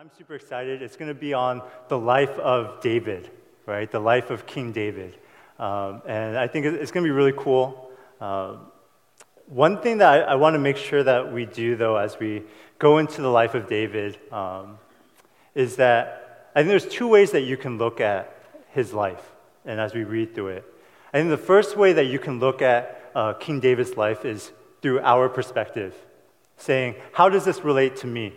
I'm super excited. It's going to be on the life of David, right? The life of King David. Um, and I think it's going to be really cool. Um, one thing that I, I want to make sure that we do, though, as we go into the life of David, um, is that I think there's two ways that you can look at his life, and as we read through it. I think the first way that you can look at uh, King David's life is through our perspective, saying, How does this relate to me?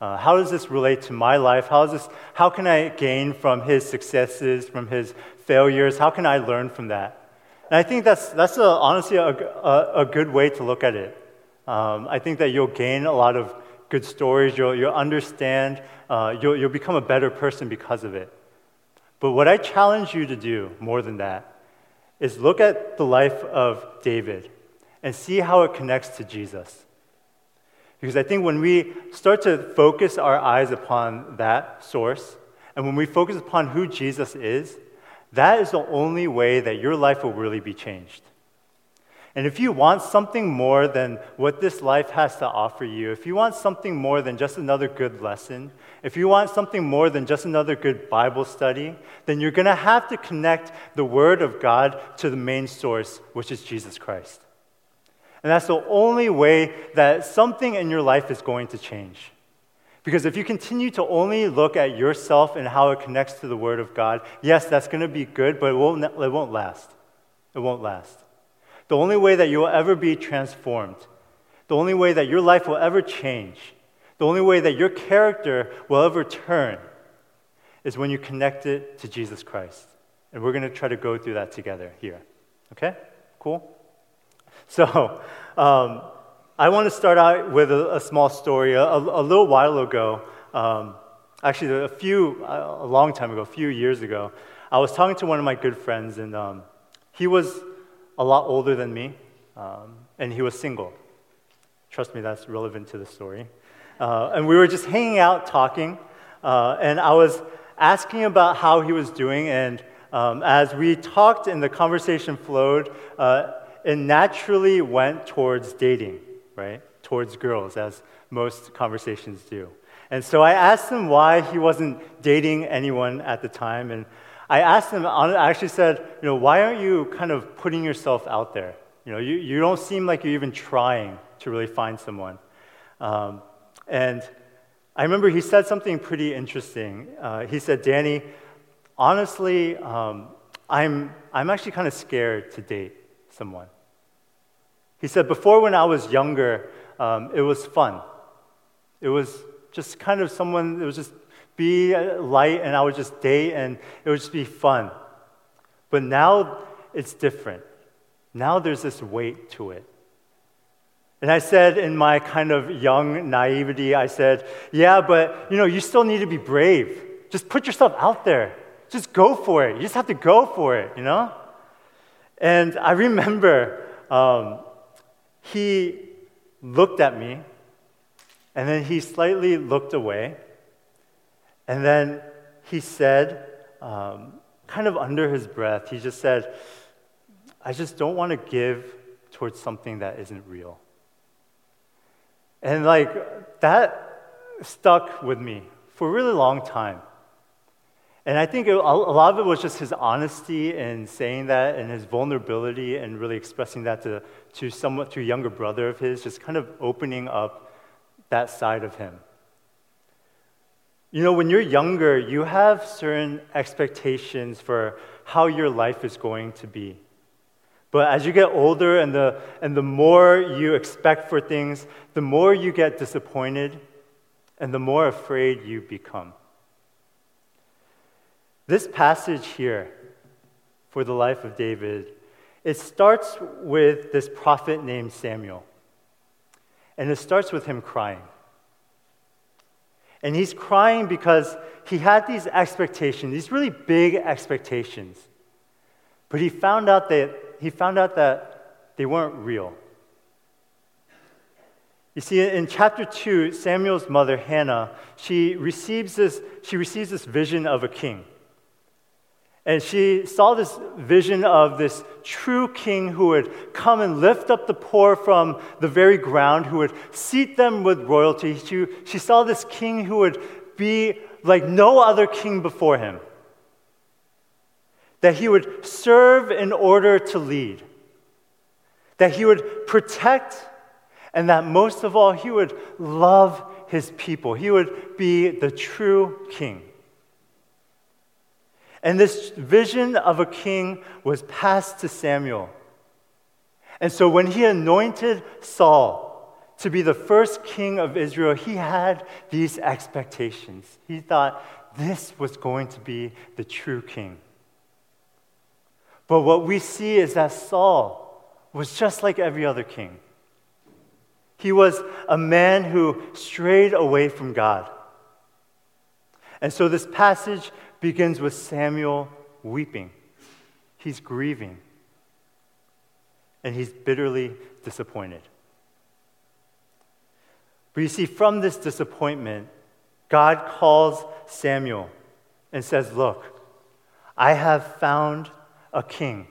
Uh, how does this relate to my life? How, is this, how can I gain from his successes, from his failures? How can I learn from that? And I think that's, that's a, honestly a, a, a, good way to look at it. Um, I think that you'll gain a lot of good stories, you'll, you'll understand, uh, you'll, you'll become a better person because of it. But what I challenge you to do more than that is look at the life of David and see how it connects to Jesus. Because I think when we start to focus our eyes upon that source, and when we focus upon who Jesus is, that is the only way that your life will really be changed. And if you want something more than what this life has to offer you, if you want something more than just another good lesson, if you want something more than just another good Bible study, then you're going to have to connect the Word of God to the main source, which is Jesus Christ. And that's the only way that something in your life is going to change. Because if you continue to only look at yourself and how it connects to the Word of God, yes, that's going to be good, but it won't, it won't last. It won't last. The only way that you will ever be transformed, the only way that your life will ever change, the only way that your character will ever turn is when you connect it to Jesus Christ. And we're going to try to go through that together here. Okay? Cool? So, um, I want to start out with a, a small story. A, a, little while ago, um, actually, a few, a long time ago, a few years ago, I was talking to one of my good friends, and um, he was a lot older than me, um, and he was single. Trust me, that's relevant to the story. Uh, and we were just hanging out talking, uh, and I was asking about how he was doing, and um, as we talked and the conversation flowed, uh, it naturally went towards dating, right? Towards girls, as most conversations do. And so I asked him why he wasn't dating anyone at the time. And I asked him, I actually said, you know, why aren't you kind of putting yourself out there? You know, you, you don't seem like you're even trying to really find someone. Um, and I remember he said something pretty interesting. Uh, he said, Danny, honestly, um, I'm, I'm actually kind of scared to date someone. He said, Before when I was younger, um, it was fun. It was just kind of someone, it was just be light and I would just date and it would just be fun. But now it's different. Now there's this weight to it. And I said in my kind of young naivety, I said, Yeah, but you know, you still need to be brave. Just put yourself out there. Just go for it. You just have to go for it, you know? And I remember um, he looked at me, and then he slightly looked away, and then he said, um, kind of under his breath, he just said, I just don't want to give towards something that isn't real. And like that stuck with me for a really long time. And I think it, a lot of it was just his honesty in saying that and his vulnerability and really expressing that to, to, somewhat, to a younger brother of his, just kind of opening up that side of him. You know, when you're younger, you have certain expectations for how your life is going to be. But as you get older and the, and the more you expect for things, the more you get disappointed and the more afraid you become. This passage here for the life of David, it starts with this prophet named Samuel. And it starts with him crying. And he's crying because he had these expectations, these really big expectations. But he found out that he found out that they weren't real. You see, in chapter 2, Samuel's mother, Hannah, she receives this, she receives this vision of a king. And she saw this vision of this true king who would come and lift up the poor from the very ground, who would seat them with royalty. She, she saw this king who would be like no other king before him, that he would serve in order to lead, that he would protect, and that most of all, he would love his people. He would be the true king. And this vision of a king was passed to Samuel. And so when he anointed Saul to be the first king of Israel, he had these expectations. He thought this was going to be the true king. But what we see is that Saul was just like every other king. He was a man who strayed away from God. And so this passage begins with Samuel weeping. He's grieving. And he's bitterly disappointed. But you see, from this disappointment, God calls Samuel and says, Look, I have found a king.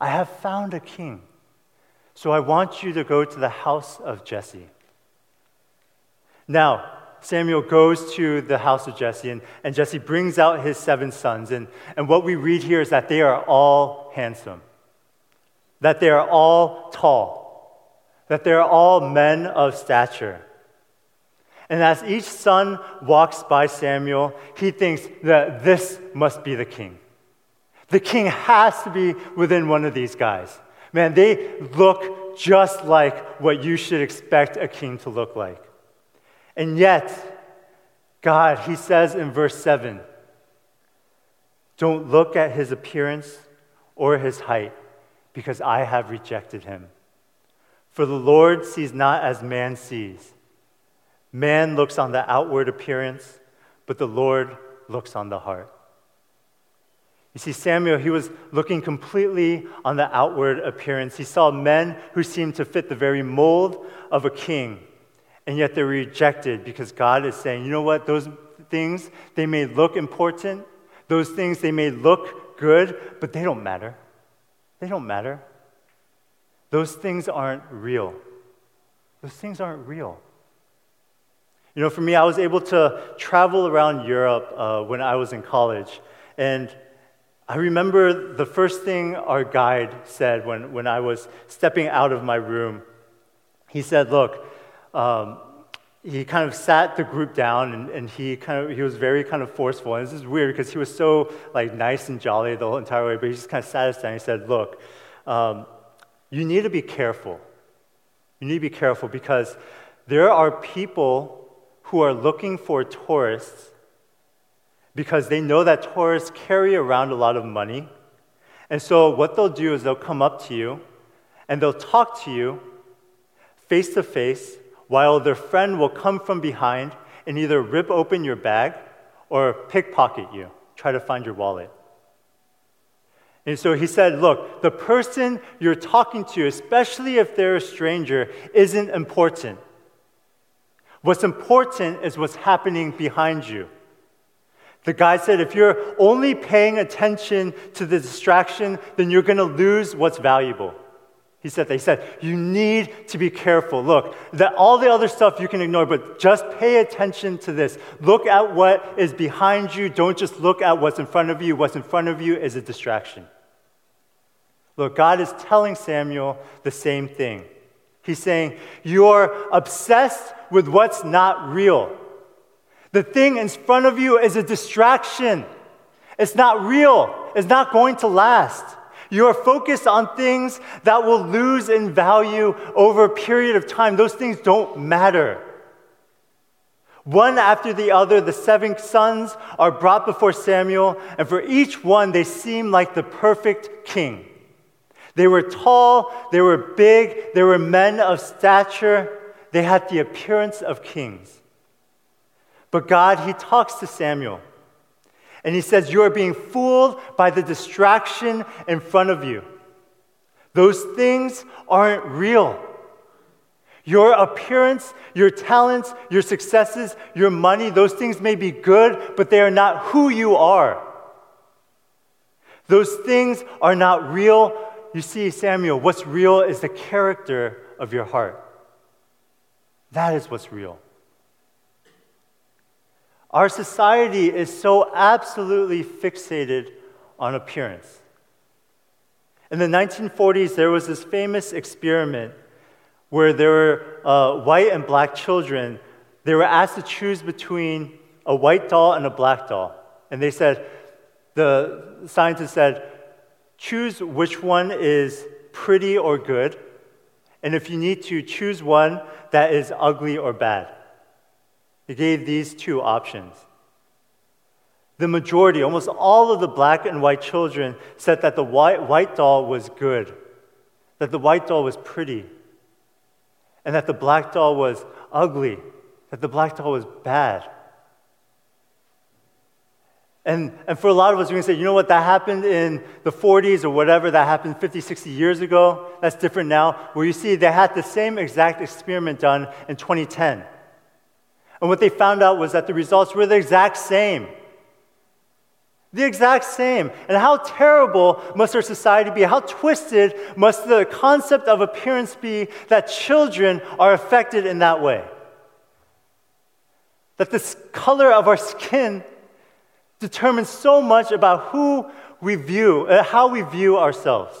I have found a king. So I want you to go to the house of Jesse. Now, Samuel goes to the house of Jesse, and, and Jesse brings out his seven sons. And, and what we read here is that they are all handsome, that they are all tall, that they're all men of stature. And as each son walks by Samuel, he thinks that this must be the king. The king has to be within one of these guys. Man, they look just like what you should expect a king to look like. And yet, God, he says in verse 7 don't look at his appearance or his height, because I have rejected him. For the Lord sees not as man sees. Man looks on the outward appearance, but the Lord looks on the heart. You see, Samuel, he was looking completely on the outward appearance. He saw men who seemed to fit the very mold of a king, and yet they're rejected because God is saying, you know what, those things, they may look important, those things, they may look good, but they don't matter. They don't matter. Those things aren't real. Those things aren't real. You know, for me, I was able to travel around Europe uh, when I was in college. And I remember the first thing our guide said when, when I was stepping out of my room. He said, Look, um, he kind of sat the group down and, and he kind of he was very kind of forceful and this is weird because he was so like nice and jolly the whole entire way but he just kind of sat us down and he said look um, you need to be careful. You need to be careful because there are people who are looking for tourists because they know that tourists carry around a lot of money. And so, what they'll do is they'll come up to you and they'll talk to you face to face while their friend will come from behind and either rip open your bag or pickpocket you, try to find your wallet. And so he said, Look, the person you're talking to, especially if they're a stranger, isn't important. What's important is what's happening behind you. The guy said, if you're only paying attention to the distraction, then you're going to lose what's valuable. He said. He said, you need to be careful. Look, that all the other stuff you can ignore, but just pay attention to this. Look at what is behind you. Don't just look at what's in front of you. What's in front of you is a distraction. Look, God is telling Samuel the same thing. He's saying, You're obsessed with what's not real. The thing in front of you is a distraction. It's not real, it's not going to last. You are focused on things that will lose in value over a period of time. Those things don't matter. One after the other, the seven sons are brought before Samuel, and for each one, they seem like the perfect king. They were tall, they were big, they were men of stature, they had the appearance of kings. But God, He talks to Samuel. And He says, You are being fooled by the distraction in front of you. Those things aren't real. Your appearance, your talents, your successes, your money, those things may be good, but they are not who you are. Those things are not real. You see, Samuel, what's real is the character of your heart. That is what's real. Our society is so absolutely fixated on appearance. In the 1940s, there was this famous experiment where there were uh, white and black children. They were asked to choose between a white doll and a black doll. And they said, the scientists said, choose which one is pretty or good. And if you need to, choose one that is ugly or bad. He gave these two options. The majority, almost all of the black and white children, said that the white, white doll was good, that the white doll was pretty, and that the black doll was ugly, that the black doll was bad. And, and for a lot of us, we can say, you know what, that happened in the 40s or whatever, that happened 50, 60 years ago. That's different now. Where you see they had the same exact experiment done in 2010. And what they found out was that the results were the exact same. The exact same. And how terrible must our society be? How twisted must the concept of appearance be that children are affected in that way? That the color of our skin determines so much about who we view, uh, how we view ourselves.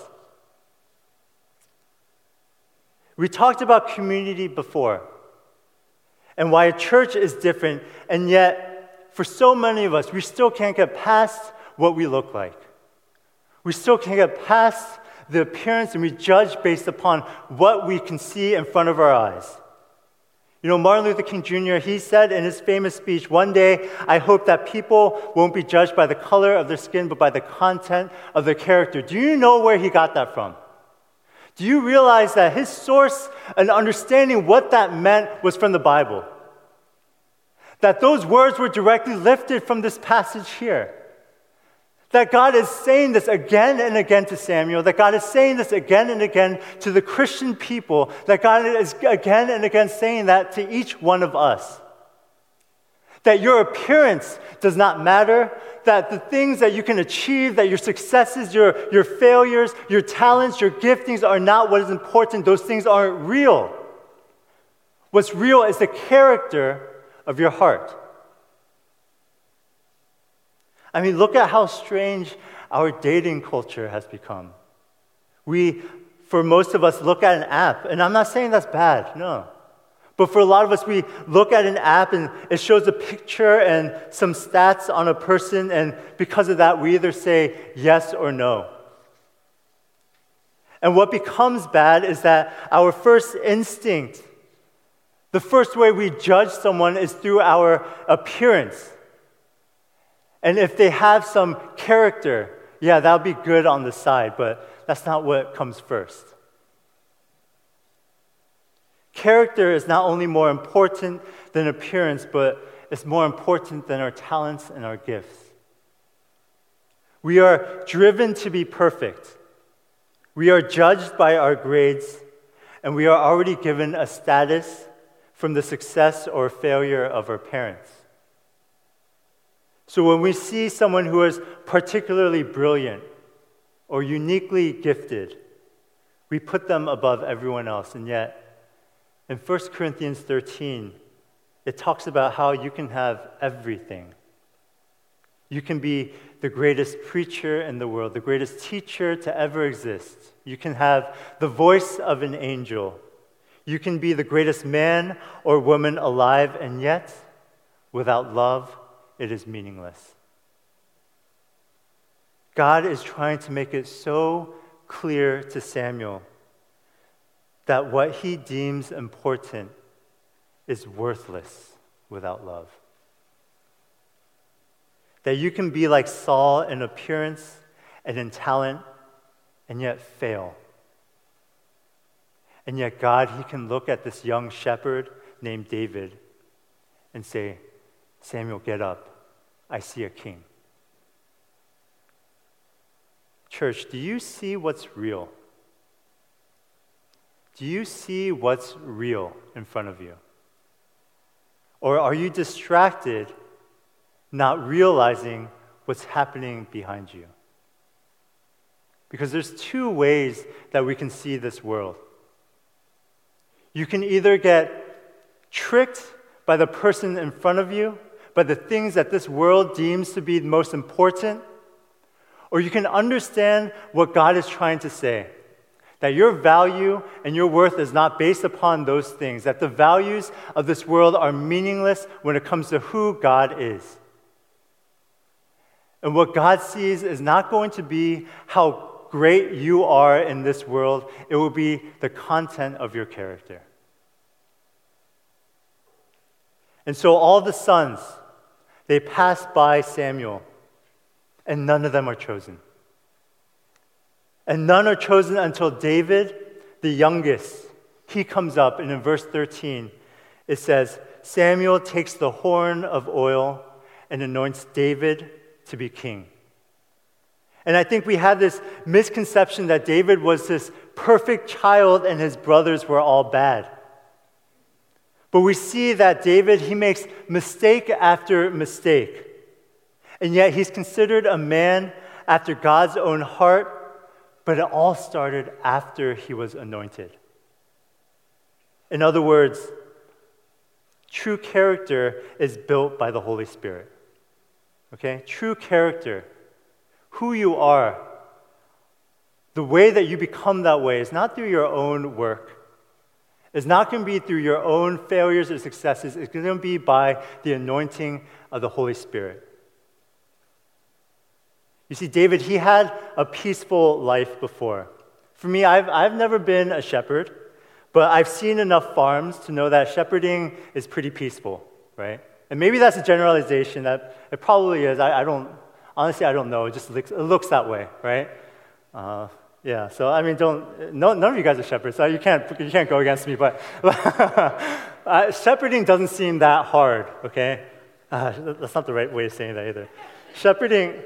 We talked about community before and why a church is different, and yet, for so many of us, we still can't get past what we look like. We still can't get past the appearance, and we judge based upon what we can see in front of our eyes. You know, Martin Luther King Jr., he said in his famous speech, One day I hope that people won't be judged by the color of their skin, but by the content of their character. Do you know where he got that from? Do you realize that his source and understanding what that meant was from the Bible? That those words were directly lifted from this passage here. That God is saying this again and again to Samuel, that God is saying this again and again to the Christian people, that God is again and again saying that to each one of us. That your appearance does not matter, that the things that you can achieve, that your successes, your, your failures, your talents, your giftings are not what is important. Those things aren't real. What's real is the character of your heart. I mean, look at how strange our dating culture has become. We, for most of us, look at an app, and I'm not saying that's bad, no. But for a lot of us, we look at an app and it shows a picture and some stats on a person, and because of that, we either say yes or no. And what becomes bad is that our first instinct, the first way we judge someone is through our appearance. And if they have some character, yeah, that'll be good on the side, but that's not what comes first. Character is not only more important than appearance, but it's more important than our talents and our gifts. We are driven to be perfect. We are judged by our grades, and we are already given a status from the success or failure of our parents. So when we see someone who is particularly brilliant or uniquely gifted, we put them above everyone else. And yet, in 1 Corinthians 13, it talks about how you can have everything. You can be the greatest preacher in the world, the greatest teacher to ever exist. You can have the voice of an angel. You can be the greatest man or woman alive, and yet, without love, it is meaningless. God is trying to make it so clear to Samuel that what he deems important is worthless without love. That you can be like Saul in appearance and in talent and yet fail. And yet, God, He can look at this young shepherd named David and say, Samuel, get up. I see a king. Church, do you see what's real? Do you see what's real in front of you? Or are you distracted, not realizing what's happening behind you? Because there's two ways that we can see this world. You can either get tricked by the person in front of you by the things that this world deems to be most important, or you can understand what God is trying to say. That your value and your worth is not based upon those things, that the values of this world are meaningless when it comes to who God is. And what God sees is not going to be how great you are in this world, it will be the content of your character. And so all the sons, they pass by Samuel, and none of them are chosen. And none are chosen until David, the youngest, he comes up, and in verse 13, it says, Samuel takes the horn of oil and anoints David to be king. And I think we have this misconception that David was this perfect child and his brothers were all bad. But we see that David, he makes mistake after mistake. And yet he's considered a man after God's own heart, but it all started after he was anointed. In other words, true character is built by the Holy Spirit. Okay? True character who you are, the way that you become that way is not through your own work. It's not going to be through your own failures or successes. It's going to be by the anointing of the Holy Spirit. You see, David, he had a peaceful life before. For me, I've, I've never been a shepherd, but I've seen enough farms to know that shepherding is pretty peaceful, right? And maybe that's a generalization that it probably is. I, I don't Honestly, I don't know. It just looks, it looks that way, right? Uh, yeah, so I mean, don't, no, none of you guys are shepherds, so you can't, you can't go against me, but uh, shepherding doesn't seem that hard, okay? Uh, that's not the right way of saying that either. shepherding,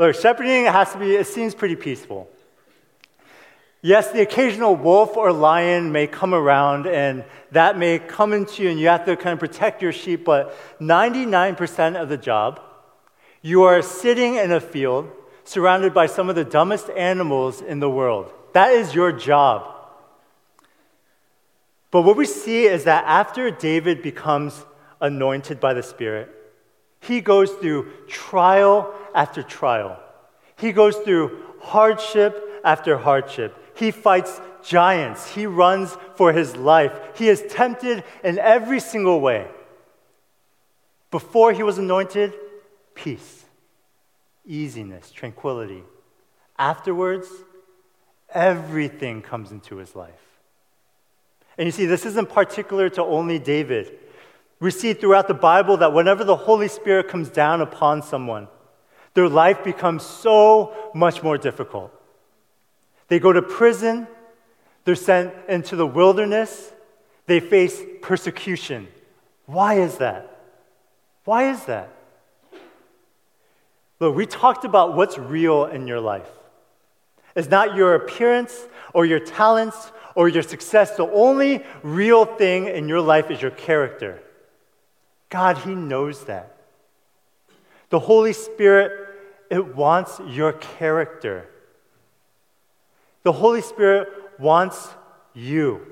look, shepherding has to be, it seems pretty peaceful. Yes, the occasional wolf or lion may come around and that may come into you and you have to kind of protect your sheep, but 99% of the job you are sitting in a field surrounded by some of the dumbest animals in the world. That is your job. But what we see is that after David becomes anointed by the Spirit, he goes through trial after trial. He goes through hardship after hardship. He fights giants. He runs for his life. He is tempted in every single way. Before he was anointed, peace, easiness, tranquility. Afterwards, everything comes into his life. And you see, this isn't particular to only David. We see throughout the Bible that whenever the Holy Spirit comes down upon someone, their life becomes so much more difficult. They go to prison, they're sent into the wilderness, they face persecution. Why is that? Why is that? Look, we talked about what's real in your life. It's not your appearance or your talents or your success. The only real thing in your life is your character. God, He knows that. The Holy Spirit, it wants your character. The Holy Spirit wants you.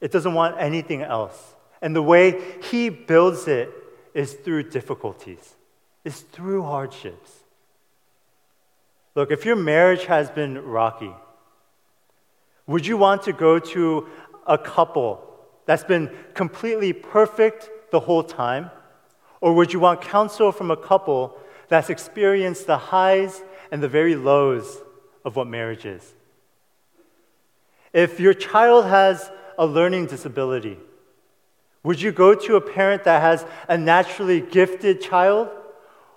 It doesn't want anything else. And the way He builds it is through difficulties it's through hardships. Look, if your marriage has been rocky, would you want to go to a couple that's been completely perfect the whole time? Or would you want counsel from a couple that's experienced the highs and the very lows of what marriage is? If your child has a learning disability, would you go to a parent that has a naturally gifted child?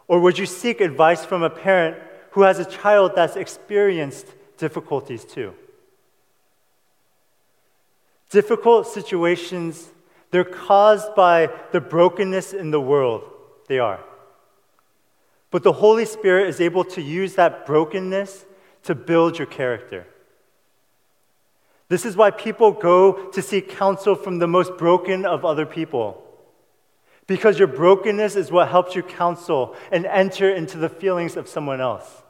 Or would you seek advice from a parent who has a child that's experienced difficulties too? Difficult situations, they're caused by the brokenness in the world. They are. But the Holy Spirit is able to use that brokenness to build your character. This is why people go to seek counsel from the most broken of other people. Because your brokenness is what helps you counsel and enter into the feelings of someone else.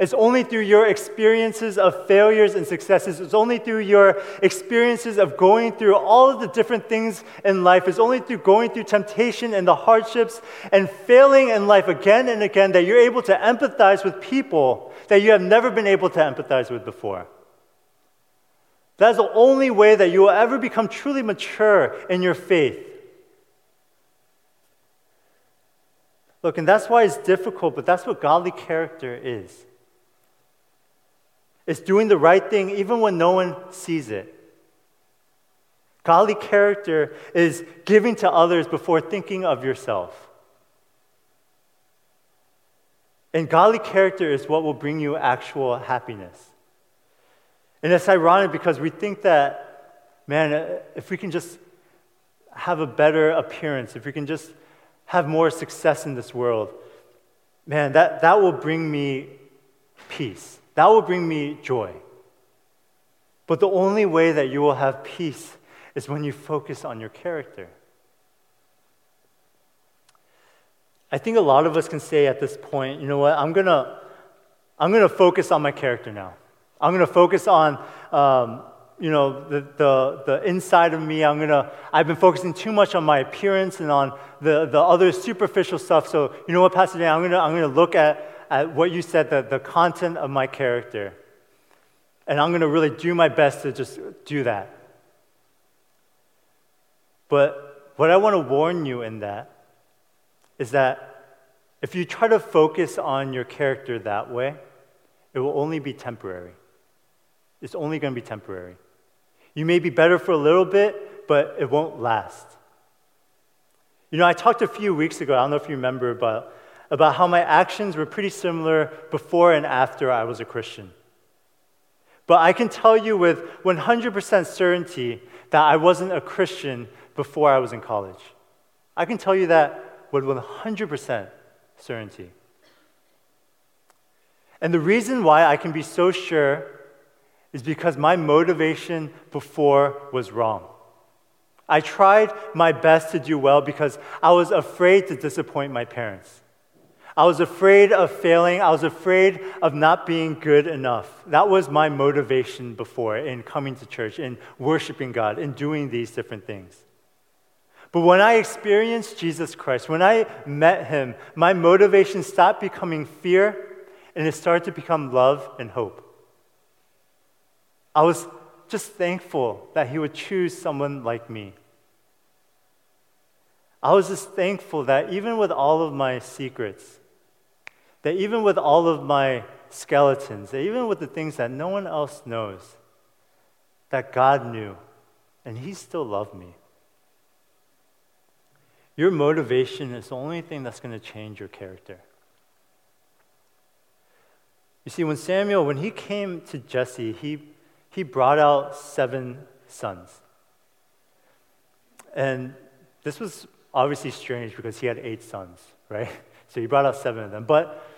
It's only through your experiences of failures and successes. It's only through your experiences of going through all of the different things in life. It's only through going through temptation and the hardships and failing in life again and again that you're able to empathize with people that you have never been able to empathize with before. That is the only way that you will ever become truly mature in your faith. Look, and that's why it's difficult, but that's what godly character is. It's doing the right thing even when no one sees it. Godly character is giving to others before thinking of yourself. And godly character is what will bring you actual happiness. And it's ironic because we think that, man, if we can just have a better appearance, if we can just have more success in this world, man, that, that will bring me peace. That will bring me joy. But the only way that you will have peace is when you focus on your character. I think a lot of us can say at this point, you know what, I'm gonna, I'm gonna focus on my character now. I'm gonna focus on, um, you know, the, the, the inside of me. I'm gonna, I've been focusing too much on my appearance and on the, the other superficial stuff. So, you know what, Pastor Dan, I'm gonna, I'm gonna look at at what you said, the, the content of my character. And I'm going to really do my best to just do that. But what I want to warn you in that is that if you try to focus on your character that way, it will only be temporary. It's only going to be temporary. You may be better for a little bit, but it won't last. You know, I talked a few weeks ago, I don't know if you remember, but about how my actions were pretty similar before and after I was a Christian. But I can tell you with 100% certainty that I wasn't a Christian before I was in college. I can tell you that with 100% certainty. And the reason why I can be so sure is because my motivation before was wrong. I tried my best to do well because I was afraid to disappoint my parents. I was afraid of failing. I was afraid of not being good enough. That was my motivation before in coming to church, in worshiping God, in doing these different things. But when I experienced Jesus Christ, when I met him, my motivation stopped becoming fear and it started to become love and hope. I was just thankful that he would choose someone like me. I was just thankful that even with all of my secrets, that even with all of my skeletons, that even with the things that no one else knows, that God knew, and He still loved me. Your motivation is the only thing that's going to change your character. You see, when Samuel, when he came to Jesse, he, he brought out seven sons. And this was obviously strange because he had eight sons, right? So he brought out seven of them. But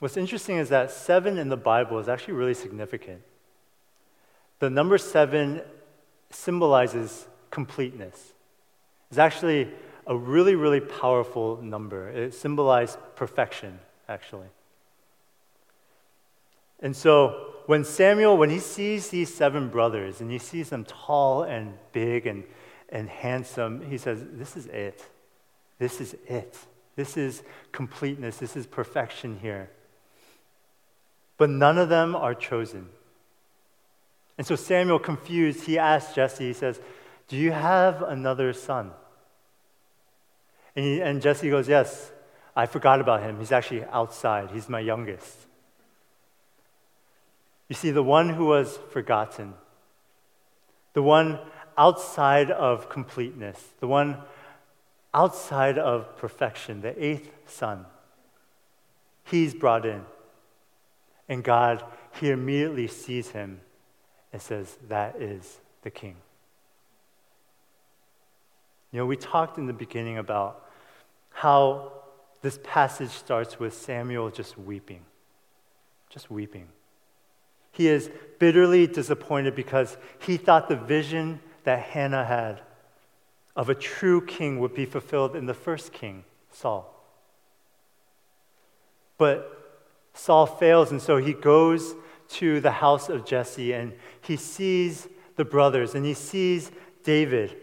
what's interesting is that seven in the Bible is actually really significant. The number seven symbolizes completeness. It's actually a really, really powerful number. It symbolizes perfection, actually. And so when Samuel, when he sees these seven brothers and he sees them tall and big and, and handsome, he says, This is it. This is it. This is completeness. This is perfection here. But none of them are chosen. And so Samuel, confused, he asks Jesse, he says, Do you have another son? And, he, and Jesse goes, Yes, I forgot about him. He's actually outside, he's my youngest. You see, the one who was forgotten, the one outside of completeness, the one outside of perfection, the eighth son, he's brought in. And God, he immediately sees him and says, That is the king. You know, we talked in the beginning about how this passage starts with Samuel just weeping, just weeping. He is bitterly disappointed because he thought the vision that Hannah had of a true king would be fulfilled in the first king, Saul. But Saul fails, and so he goes to the house of Jesse and he sees the brothers and he sees David.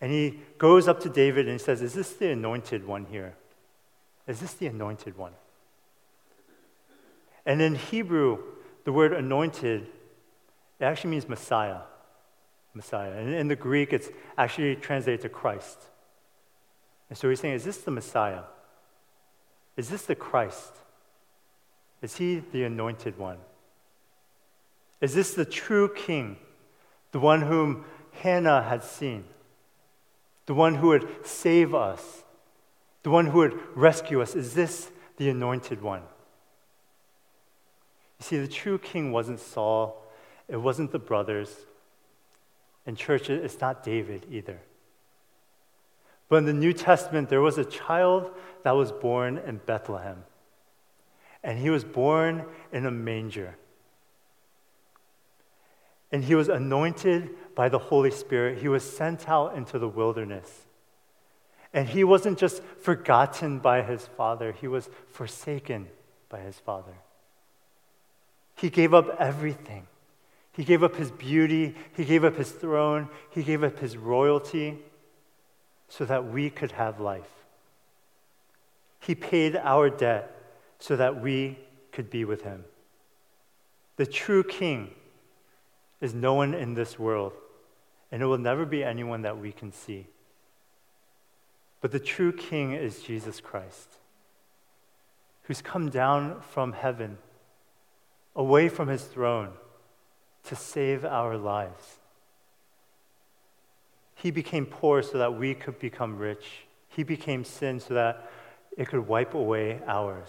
And he goes up to David and he says, Is this the anointed one here? Is this the anointed one? And in Hebrew, the word anointed, it actually means Messiah. Messiah. And in the Greek, it's actually translated to Christ. And so he's saying, Is this the Messiah? Is this the Christ? Is he the anointed one? Is this the true king, the one whom Hannah had seen, the one who would save us, the one who would rescue us? Is this the anointed one? You see, the true king wasn't Saul, it wasn't the brothers. In church, it's not David either. But in the New Testament, there was a child that was born in Bethlehem and he was born in a manger. And he was anointed by the Holy Spirit. He was sent out into the wilderness. And he wasn't just forgotten by his father, he was forsaken by his father. He gave up everything. He gave up his beauty, he gave up his throne, he gave up his royalty so that we could have life. He paid our debt so that we could be with him. The true king is no one in this world, and it will never be anyone that we can see. But the true king is Jesus Christ, who's come down from heaven, away from his throne, to save our lives. He became poor so that we could become rich. He became sin so that it could wipe away ours.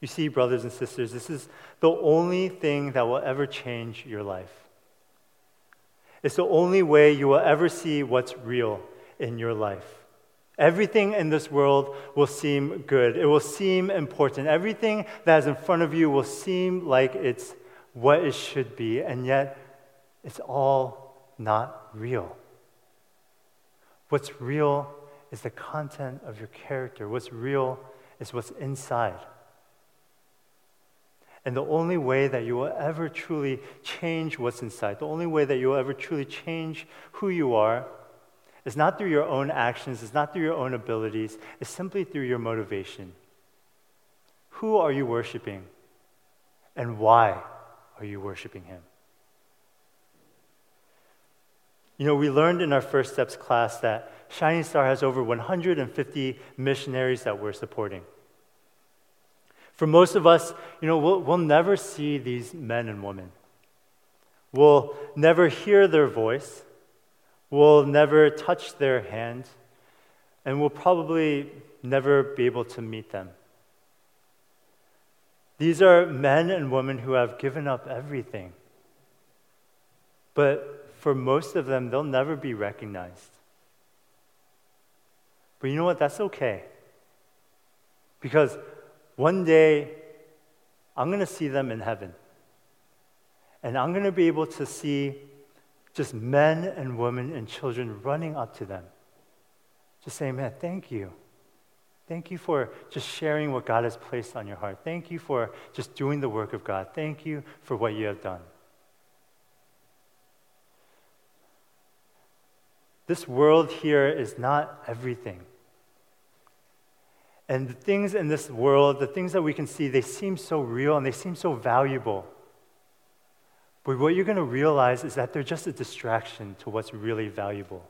You see, brothers and sisters, this is the only thing that will ever change your life. It's the only way you will ever see what's real in your life. Everything in this world will seem good. It will seem important. Everything that is in front of you will seem like it's what it should be, and yet it's all not real. What's real is the content of your character. What's real is what's inside. And the only way that you will ever truly change what's inside, the only way that you will ever truly change who you are, is not through your own actions, it's not through your own abilities, it's simply through your motivation. Who are you worshiping? And why are you worshiping Him? You know, we learned in our First Steps class that Shining Star has over 150 missionaries that we're supporting. For most of us, you know, we'll, we'll never see these men and women. We'll never hear their voice. We'll never touch their hand. And we'll probably never be able to meet them. These are men and women who have given up everything. But for most of them, they'll never be recognized. But you know what? That's okay. Because one day, I'm going to see them in heaven. And I'm going to be able to see just men and women and children running up to them, just saying, Man, thank you. Thank you for just sharing what God has placed on your heart. Thank you for just doing the work of God. Thank you for what you have done. This world here is not everything. And the things in this world, the things that we can see, they seem so real and they seem so valuable. But what you're going to realize is that they're just a distraction to what's really valuable.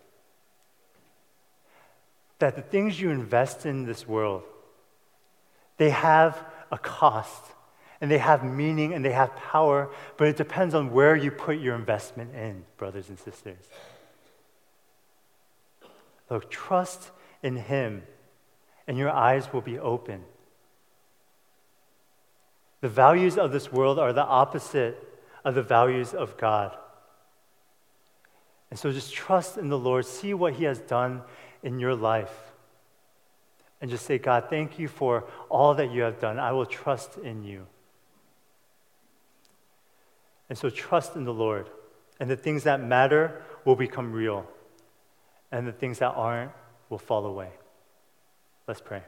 That the things you invest in this world, they have a cost and they have meaning and they have power, but it depends on where you put your investment in, brothers and sisters. Look, trust in Him and your eyes will be open. The values of this world are the opposite of the values of God. And so just trust in the Lord, see what He has done in your life. And just say, God, thank you for all that you have done. I will trust in you. And so trust in the Lord, and the things that matter will become real, and the things that aren't will fall away. Let's pray.